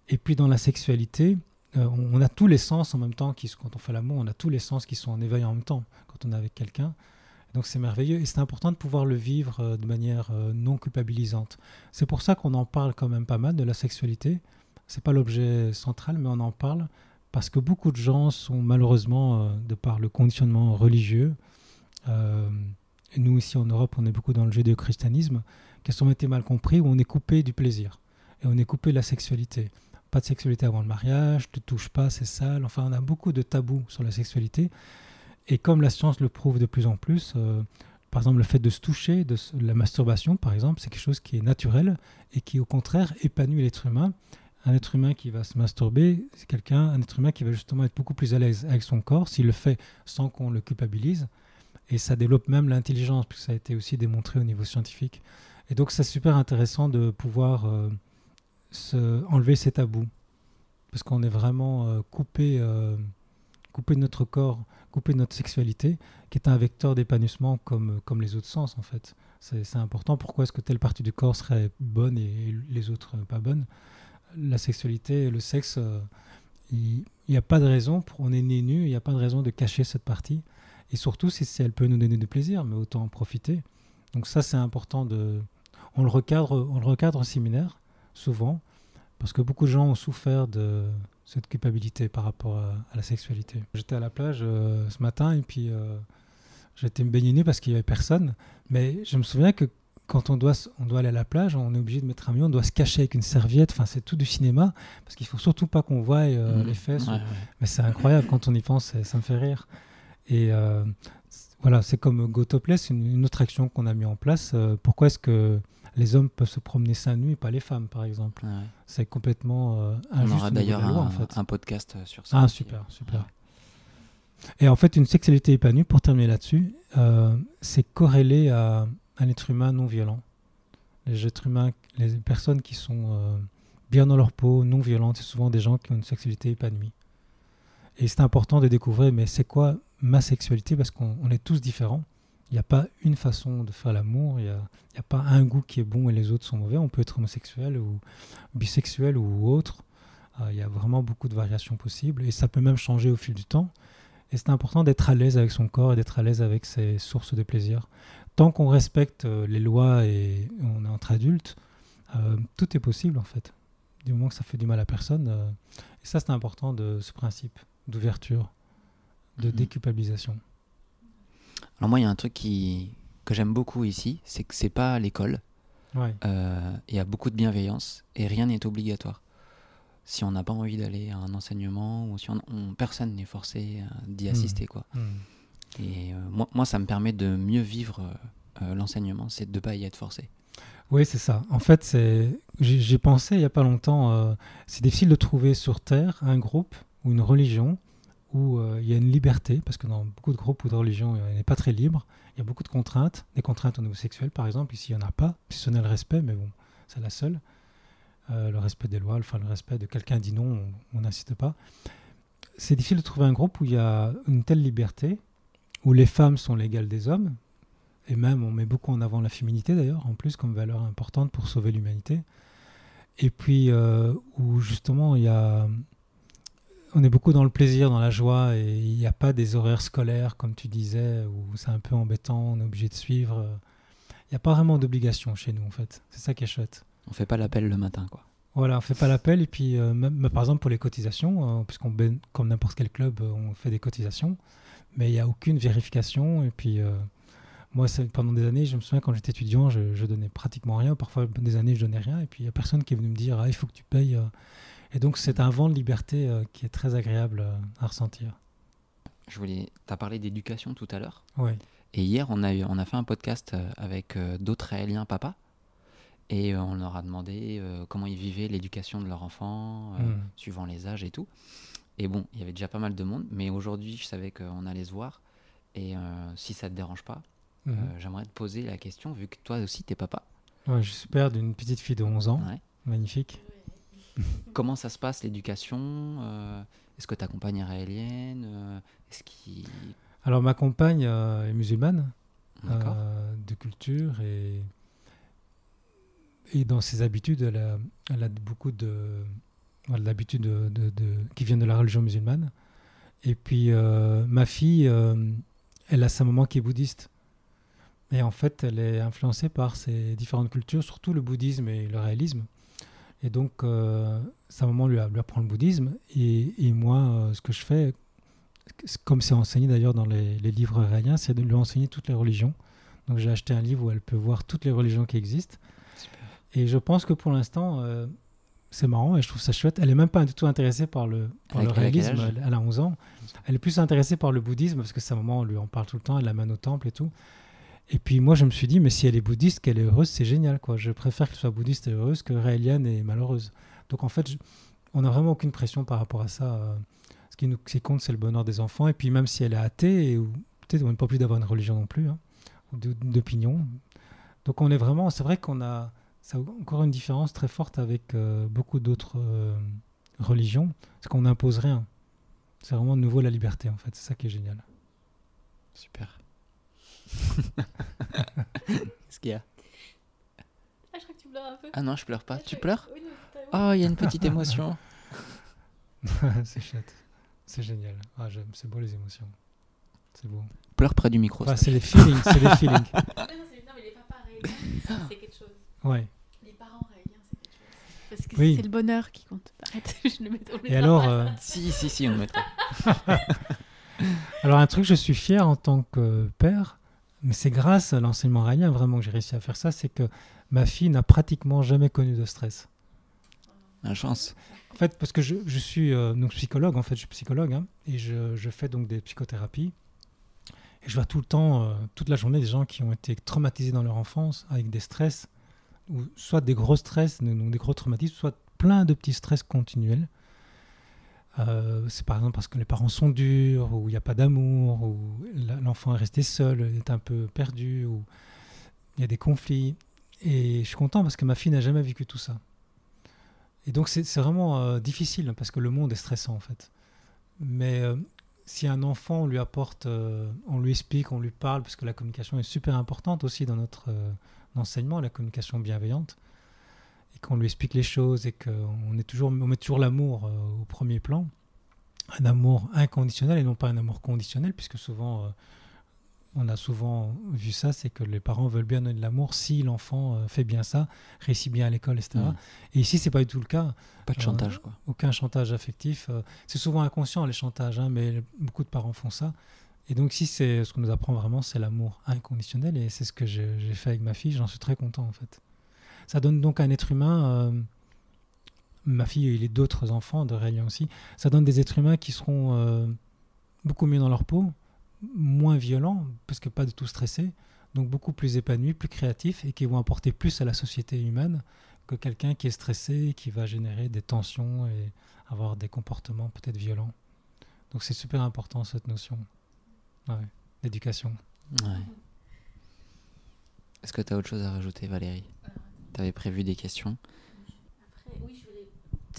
Et puis, dans la sexualité, euh, on a tous les sens en même temps, quand on fait l'amour, on a tous les sens qui sont en éveil en même temps quand on est avec quelqu'un. Donc c'est merveilleux et c'est important de pouvoir le vivre euh, de manière euh, non culpabilisante. C'est pour ça qu'on en parle quand même pas mal de la sexualité. C'est pas l'objet central, mais on en parle parce que beaucoup de gens sont malheureusement, de par le conditionnement religieux, nous ici en Europe, on est beaucoup dans le judéo-christianisme, qui ont été mal compris, où on est coupé du plaisir et on est coupé de la sexualité pas de sexualité avant le mariage, ne touche pas, c'est sale. Enfin, on a beaucoup de tabous sur la sexualité. Et comme la science le prouve de plus en plus, euh, par exemple, le fait de se toucher, de la masturbation, par exemple, c'est quelque chose qui est naturel et qui, au contraire, épanouit l'être humain. Un être humain qui va se masturber, c'est quelqu'un, un être humain qui va justement être beaucoup plus à l'aise avec son corps s'il le fait sans qu'on le culpabilise. Et ça développe même l'intelligence, puisque ça a été aussi démontré au niveau scientifique. Et donc c'est super intéressant de pouvoir euh, enlever ces tabous. Parce qu'on est vraiment euh, coupé, euh, coupé de notre corps, coupé de notre sexualité, qui est un vecteur d'épanouissement comme, comme les autres sens en fait. C'est important. Pourquoi est-ce que telle partie du corps serait bonne et, les autres pas bonnes? La sexualité, le sexe, il n'y a pas de raison, on est né nu, il n'y a pas de raison de cacher cette partie. Et surtout, si, si elle peut nous donner du plaisir, mais autant en profiter. Donc ça, c'est important de... On le, recadre, on le recadre au séminaire, souvent, parce que beaucoup de gens ont souffert de cette culpabilité par rapport à, la sexualité. J'étais à la plage euh, ce matin et puis euh, j'étais me baigner nu parce qu'il n'y avait personne. Mais je me souviens que quand on doit, on doit aller à la plage, on est obligé de mettre un milieu, on doit se cacher avec une serviette. Enfin, c'est tout du cinéma parce qu'il faut surtout pas qu'on voie euh, mmh. les fesses. Mais c'est incroyable quand on y pense, ça me fait rire. Et voilà, c'est comme GoTopless, une, une autre action qu'on a mis en place. Euh, pourquoi est-ce que les hommes peuvent se promener seins nus et pas les femmes, par exemple C'est complètement euh, injuste. On aura d'ailleurs un, en fait. un, podcast euh, sur ça. Ah, super, super. Et en fait, une sexualité épanouie, pour terminer là-dessus, c'est corrélé à un être humain non violent. Les êtres humains, les personnes qui sont bien dans leur peau, non violentes, c'est souvent des gens qui ont une sexualité épanouie. Et c'est important de découvrir, mais c'est quoi ma sexualité parce qu'on est tous différents. Il n'y a pas une façon de faire l'amour, il n'y a, a, pas un goût qui est bon et les autres sont mauvais. On peut être homosexuel ou bisexuel ou autre. Euh, il y a vraiment beaucoup de variations possibles et ça peut même changer au fil du temps. Et c'est important d'être à l'aise avec son corps et d'être à l'aise avec ses sources de plaisir. Tant qu'on respecte euh, les lois et on est entre adultes, euh, tout est possible en fait. Du moment que ça fait du mal à personne. et ça, c'est important de ce principe d'ouverture de mhm. déculpabilisation Alors moi, il y a un truc qui, que j'aime beaucoup ici, c'est que c'est pas l'école. Euh, il y a beaucoup de bienveillance et rien n'est obligatoire. Si on n'a pas envie d'aller à un enseignement ou si on, personne n'est forcé d'y mhm. assister, quoi. Mhm. Et euh, moi, moi, ça me permet de mieux vivre euh, l'enseignement, c'est de ne pas y être forcé. Oui, c'est ça. En fait, c'est j'ai pensé il n'y a pas longtemps, c'est difficile de trouver sur Terre un groupe ou une religion où euh, il y a une liberté, parce que dans beaucoup de groupes ou de religions, elle n'est pas très libre. Il y a beaucoup de contraintes, des contraintes au niveau sexuel, par exemple. Ici, il n'y en a pas, si ce n'est le respect, mais bon, c'est la seule. Euh, le respect des lois, enfin le respect de quelqu'un dit non, on n'insiste pas. C'est difficile de trouver un groupe où il y a une telle liberté, où les femmes sont l'égale des hommes, et même on met beaucoup en avant la féminité d'ailleurs, en plus comme valeur importante pour sauver l'humanité. Et puis euh, où justement il y a on est beaucoup dans le plaisir, dans la joie, et il n'y a pas des horaires scolaires, comme tu disais, où c'est un peu embêtant, on est obligé de suivre. Il n'y a pas vraiment d'obligation chez nous, en fait. C'est ça qui est chouette. On fait pas l'appel le matin, quoi. Voilà, on fait pas l'appel, et puis, euh, même, par exemple, pour les cotisations, euh, puisqu'on comme n'importe quel club, euh, on fait des cotisations, mais il n'y a aucune vérification, et puis... moi, pendant des années, je me souviens quand j'étais étudiant, je, je, donnais pratiquement rien. Parfois, des années, je donnais rien. Et puis, il n'y a personne qui est venu me dire ah, il faut que tu payes et donc c'est un vent de liberté euh, qui est très agréable euh, à ressentir. Je voulais, tu as parlé d'éducation tout à l'heure. Oui. Et hier, on a, on a fait un podcast euh, avec d'autres réaliens papas. Et on leur a demandé comment ils vivaient l'éducation de leur enfant, hmm. suivant les âges et tout. Et bon, il y avait déjà pas mal de monde, mais aujourd'hui, je savais qu'on allait se voir. Et si ça te dérange pas, hmm. j'aimerais te poser la question, vu que toi aussi, tu es papa. Ouais, je suis père d'une petite fille de 11 ans. Magnifique. Comment ça se passe l'éducation euh, Est-ce que ta compagne est raélienne euh, Est-ce Alors ma compagne euh, est musulmane de culture et et dans ses habitudes, elle a, elle a beaucoup de d'habitudes de, de, qui viennent de la religion musulmane. Et puis ma fille, elle a sa maman qui est bouddhiste. Et en fait, elle est influencée par ces différentes cultures, surtout le bouddhisme et le réalisme. Et donc, euh, sa maman lui, lui, apprend le bouddhisme. Et, et moi, euh, ce que je fais, comme c'est enseigné d'ailleurs dans les, livres raéliens, c'est de lui enseigner toutes les religions. Donc, j'ai acheté un livre où elle peut voir toutes les religions qui existent. Et je pense que pour l'instant, euh, c'est marrant et je trouve ça chouette. Elle n'est même pas du tout intéressée par le, par le réalisme. Elle, elle, a 11 ans. Elle est plus intéressée par le bouddhisme parce que sa maman lui en parle tout le temps. Elle l'amène au temple et tout. Et puis moi, je me suis dit, mais si elle est bouddhiste, qu'elle est heureuse, c'est génial. Quoi. Je préfère qu'elle soit bouddhiste et heureuse que raélienne et malheureuse. Donc en fait, on n'a vraiment aucune pression par rapport à ça. Ce qui nous compte, c'est le bonheur des enfants. Et puis même si elle est athée, ou peut-être on n'est pas plus d'avoir une religion non plus, hein, d'opinion, Donc on est vraiment, c'est vrai qu'on a, ça encore une différence très forte avec euh, beaucoup d'autres euh, religions, c'est qu'on n'impose rien. C'est vraiment de nouveau la liberté en fait, c'est ça qui est génial. Super. Qu'est-ce qu'il y a? Ah, je crois que tu pleures un peu. Ah non, je pleure pas. Ah, Tu je- pleures? Oui, non, c'est Oh, il y a une petite émotion. c'est chouette, c'est génial. Ah, j'aime, c'est beau les émotions, c'est beau. Pleure près du micro. Ça. c'est les feelings, c'est les feelings. Ah, non, c'est- non, mais les papas raéliens, c'est quelque chose. Ouais. Les parents raéliens, c'est quelque chose. Parce que Oui. c'est le bonheur qui compte. Arrête, je le mets le Et alors, euh, Si, si, si, on le mettra. Alors un truc, je suis fier en tant que père, mais c'est grâce à l'enseignement raélien vraiment que j'ai réussi à faire ça, c'est que ma fille n'a pratiquement jamais connu de stress. La chance. En fait, parce que je, je suis euh, donc psychologue, en fait, je suis psychologue, hein, et je, je fais donc des psychothérapies. Et je vois tout le temps, euh, toute la journée, des gens qui ont été traumatisés dans leur enfance avec des stress, ou soit des gros stress, donc des gros traumatismes, soit plein de petits stress continuels. Euh, c'est par exemple parce que les parents sont durs, ou il n'y a pas d'amour, ou l'enfant est resté seul, est un peu perdu, ou il y a des conflits. Et je suis content parce que ma fille n'a jamais vécu tout ça. Et donc c'est vraiment euh, difficile parce que le monde est stressant en fait. Mais euh, si un enfant on lui apporte, euh, on lui explique, on lui parle, parce que la communication est super importante aussi dans notre enseignement, la communication bienveillante, et qu'on lui explique les choses et qu'on est toujours, on met toujours l'amour au premier plan, un amour inconditionnel et non pas un amour conditionnel, puisque souvent, on a souvent vu ça, c'est que les parents veulent bien donner de l'amour si l'enfant euh, fait bien ça, réussit bien à l'école, etc. Mm. Et ici, c'est pas du tout le cas Pas de Euh, chantage, quoi. aucun chantage affectif. euh, C'est souvent inconscient les chantages, hein, mais beaucoup de parents font ça. Et donc si c'est ce qu'on nous apprend vraiment, c'est l'amour inconditionnel, et c'est ce que j'ai fait avec ma fille. J'en suis très content en fait. Ça donne donc à un être humain. euh, ma fille et les d'autres enfants de Rélien aussi. Ça donne des êtres humains qui seront euh, beaucoup mieux dans leur peau, moins violents parce que pas du tout stressés, donc beaucoup plus épanouis, plus créatifs et qui vont apporter plus à la société humaine que quelqu'un qui est stressé, qui va générer des tensions et avoir des comportements peut-être violents. Donc c'est super important cette notion d'éducation. Ouais. Est-ce que tu as autre chose à rajouter, Valérie? Tu avais prévu des questions?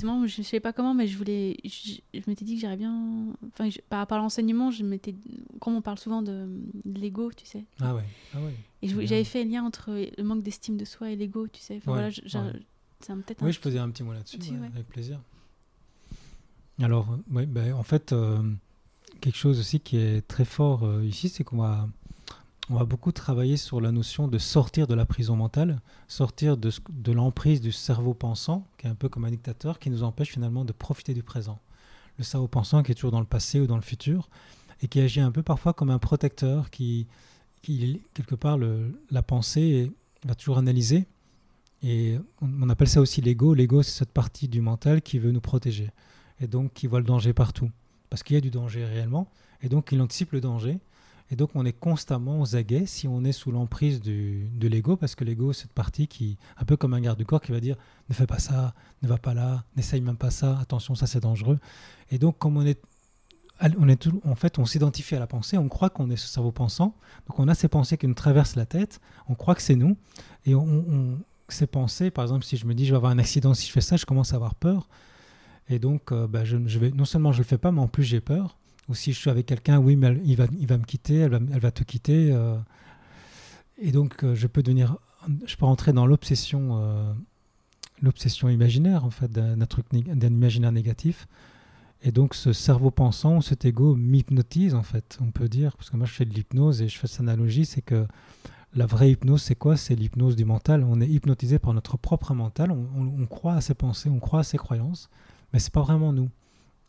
Marrant, je sais pas comment, mais je voulais. Je, je m'étais dit que j'irais bien. Enfin, je- par rapport à l'enseignement, je m'étais. Comme on parle souvent de, de l'ego, tu sais. Ah ouais, ah ouais. Et j'avais fait le lien entre le manque d'estime de soi et l'ego, tu sais. Enfin, Ouais, voilà, ouais. c'est un- un Oui, je petit- peux dire un petit mot là-dessus, ouais, avec plaisir. Alors, ben, en fait, euh, quelque chose aussi qui est très fort euh, ici, c'est qu'on va, on va beaucoup travailler sur la notion de sortir de la prison mentale, sortir de, l'emprise du cerveau pensant, qui est un peu comme un dictateur, qui nous empêche finalement de profiter du présent. Le cerveau pensant qui est toujours dans le passé ou dans le futur, et qui agit un peu parfois comme un protecteur qui, quelque part, la pensée va toujours analyser et on, on appelle ça aussi l'ego. L'ego, c'est cette partie du mental qui veut nous protéger. Et donc qui voit le danger partout. Parce qu'il y a du danger réellement. Et donc il anticipe le danger. Et donc on est constamment aux aguets si on est sous l'emprise de l'ego. Parce que l'ego, c'est cette partie qui, un peu comme un garde du corps, qui va dire ne fais pas ça, ne va pas là, n'essaye même pas ça, attention, ça c'est dangereux. Et donc comme on est on est tout- en fait, on s'identifie à la pensée, on croit qu'on est ce cerveau pensant, donc on a ces pensées qui nous traversent la tête, on croit que c'est nous, et on, ces pensées, par exemple, si je me dis je vais avoir un accident si je fais ça, je commence à avoir peur. Et donc, euh, bah, je, vais, non seulement je le fais pas, mais en plus j'ai peur. Ou si je suis avec quelqu'un, oui, mais il, va, il va me quitter, elle va, elle va te quitter. euh. et donc, euh, je peux devenir, je peux rentrer dans l'obsession, euh, l'obsession imaginaire, en fait, d'un truc, d'un imaginaire négatif. Et donc, ce cerveau pensant, cet ego m'hypnotise, en fait, on peut dire, parce que moi, je fais de l'hypnose et je fais cette analogie, c'est que la vraie hypnose, c'est quoi? C'est l'hypnose du mental. On est hypnotisé par notre propre mental. On, on- on croit à ses pensées, on croit à ses croyances, mais c'est pas vraiment nous.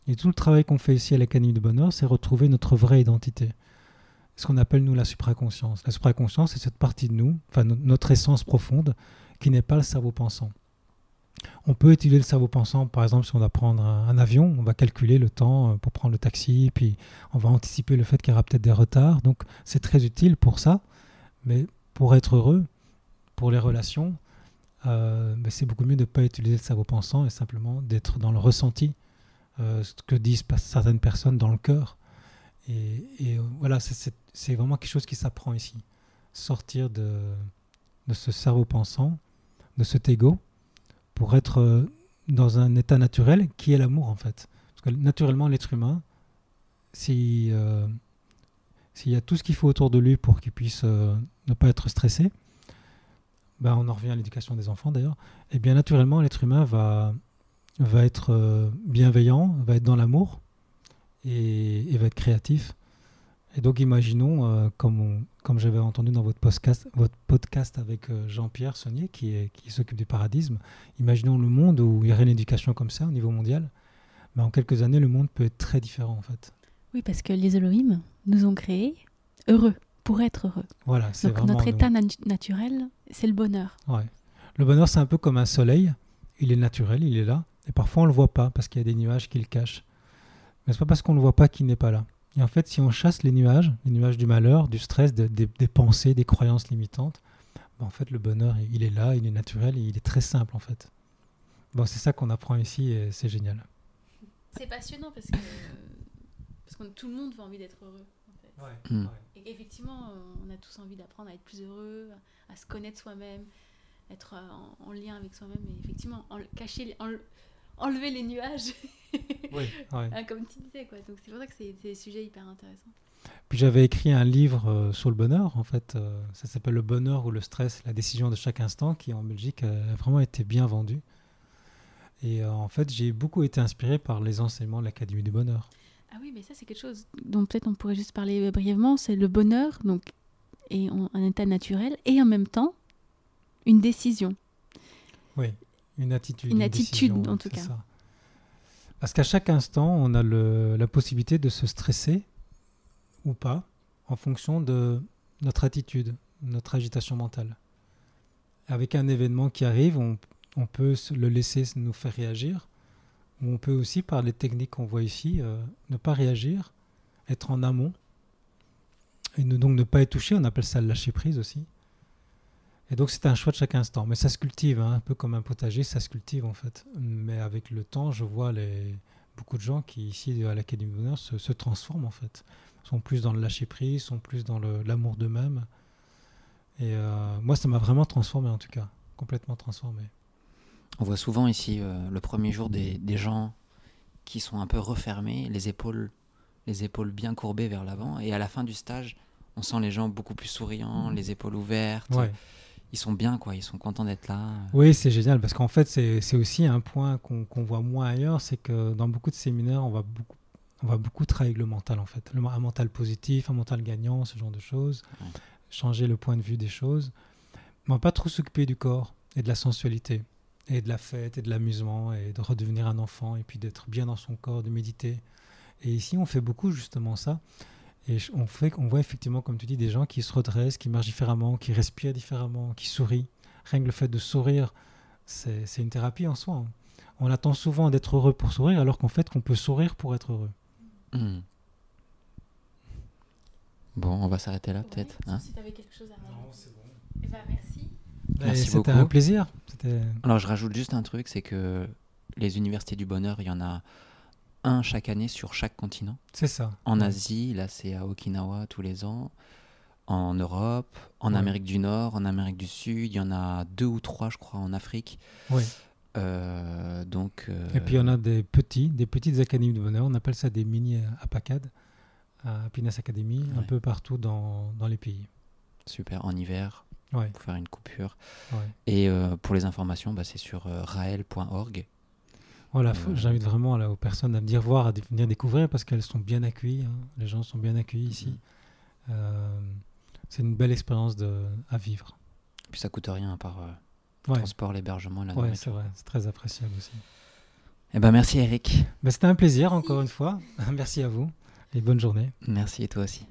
Et tout le travail qu'on fait ici à l'Académie du Bonheur, c'est retrouver notre vraie identité. Ce qu'on appelle nous la supraconscience. La supraconscience, c'est cette partie de nous, enfin no- notre essence profonde, qui n'est pas le cerveau pensant. On peut utiliser le cerveau pensant, par exemple, si on doit prendre un, un avion, on va calculer le temps euh, pour prendre le taxi, puis on va anticiper le fait qu'il y aura peut-être des retards. Donc c'est très utile pour ça. Mais pour être heureux, pour les relations, euh, ben, c'est beaucoup mieux de ne pas utiliser le cerveau pensant et simplement d'être dans le ressenti, euh, ce que disent certaines personnes dans le cœur. Et, euh, voilà, c'est- vraiment quelque chose qui s'apprend ici. Sortir de, de ce cerveau pensant, de cet ego, pour être euh, dans un état naturel qui est l'amour en fait. Parce que naturellement, l'être humain, si, s'il y a tout ce qu'il faut autour de lui pour qu'il puisse ne pas être stressé, ben on en revient à l'éducation des enfants d'ailleurs, et bien naturellement, l'être humain va, va être bienveillant, va être dans l'amour et, et va être créatif. Et donc imaginons, comme, comme j'avais entendu dans votre podcast, votre podcast avec Jean-Pierre Saunier, qui s'occupe du paradisme, imaginons le monde où il y aurait une éducation comme ça au niveau mondial. Mais en quelques années, le monde peut être très différent en fait. Oui, parce que les Elohim nous ont créés heureux, pour être heureux. Voilà, c'est Donc notre état naturel, c'est le bonheur. Ouais. Le bonheur, c'est un peu comme un soleil. Il est naturel, il est là. Et parfois, on ne le voit pas parce qu'il y a des nuages qui le cachent. Mais ce n'est pas parce qu'on ne le voit pas qu'il n'est pas là. Et en fait, si on chasse les nuages, les nuages du malheur, du stress, des pensées, des croyances limitantes, ben, en fait, le bonheur, il est là, il est naturel et il est très simple en fait. Bon, c'est ça qu'on apprend ici et c'est génial. C'est passionnant parce que, parce que tout le monde a envie d'être heureux. En fait. Hmm. Et effectivement, on a tous envie d'apprendre à être plus heureux, à se connaître soi-même, être en, lien avec soi-même et effectivement, en, cacher, en, enlever les nuages. oui, ah, Comme tu disais, quoi. Donc c'est pour ça que c'est des sujets hyper intéressants. Puis j'avais écrit un livre euh, sur le bonheur, en fait. Euh, ça s'appelle Le bonheur ou le stress, la décision de chaque instant, qui en Belgique a vraiment été bien vendu. Et euh, en fait, j'ai beaucoup été inspiré par les enseignements de l'Académie du bonheur. Ah oui, mais ça, c'est quelque chose dont peut-être on pourrait juste parler brièvement. C'est le bonheur, donc, et un état naturel, et en même temps, une décision. Oui. Une attitude. Une, attitude, en tout cas. Parce qu'à chaque instant, on a le, la possibilité de se stresser ou pas en fonction de notre attitude, notre agitation mentale. Avec un événement qui arrive, on, on peut le laisser nous faire réagir, ou on peut aussi, par les techniques qu'on voit ici, euh, ne pas réagir, être en amont, et ne, donc ne pas être touché, on appelle ça le lâcher prise aussi. Et donc c'est un choix de chaque instant. Mais ça se cultive, hein, un peu comme un potager, ça se cultive en fait. Mais avec le temps, je vois les, beaucoup de gens qui, ici à l'Académie de Bonheur, se, se, transforment en fait. Sont plus dans le lâcher-prise, sont plus dans l'amour d'eux-mêmes. Et euh, moi, ça m'a vraiment transformé en tout cas. Complètement transformé. On voit souvent ici euh, le premier jour des, des, gens qui sont un peu refermés, les épaules, les épaules bien courbées vers l'avant. Et à la fin du stage, on sent les gens beaucoup plus souriants, les épaules ouvertes. Ouais ils sont bien, quoi. Ils sont contents d'être là. Oui, c'est génial parce qu'en fait, c'est aussi un point qu'on voit moins ailleurs, c'est que dans beaucoup de séminaires, on va beaucoup, on va beaucoup travailler le mental, en fait. Le, un mental positif, un mental gagnant, ce genre de choses. Changer le point de vue des choses. Mais on va pas trop s'occuper du corps et de la sensualité et de la fête et de l'amusement et de redevenir un enfant et puis d'être bien dans son corps, de méditer. Et ici, on fait beaucoup justement ça. Et on, fait, on voit effectivement, comme tu dis, des gens qui se redressent, qui marchent différemment, qui respirent différemment, qui sourient. Rien que le fait de sourire, c'est une thérapie en soi. Hein. On attend souvent d'être heureux pour sourire, alors qu'en fait, qu'on peut sourire pour être heureux. Hmm. Bon, on va s'arrêter là, peut-être. Hein si tu avais quelque chose à rajouter. Non, c'est bon. Eh ben, merci. Merci C'était un plaisir. Alors, je rajoute juste un truc, c'est que les universités du bonheur, il y en a un chaque année sur chaque continent. C'est ça. En Asie, là c'est à Okinawa tous les ans. En Europe, en Amérique du Nord, en Amérique du Sud, il y en a deux ou trois, je crois, en Afrique. Oui. Euh, donc. Euh, Et puis on a des petits, des petites académies de bonheur. On appelle ça des mini apacades, à Happiness Academy, un peu partout dans, dans, les pays. Super. En hiver. Ouais. Pour faire une coupure. Et euh, pour les informations, bah, c'est sur rael.org. Voilà, euh, j'invite vraiment là, aux personnes à venir voir, à venir découvrir parce qu'elles sont bien accueillies. Hein. Les gens sont bien accueillis ici. Mhm. Euh, c'est une belle expérience à vivre. Puis ça coûte rien par euh, le transport, l'hébergement, la ouais, c'est vrai, c'est très appréciable aussi. Eh ben merci Eric. Ben, C'était un plaisir encore une fois. merci à vous et bonne journée. Merci et toi aussi.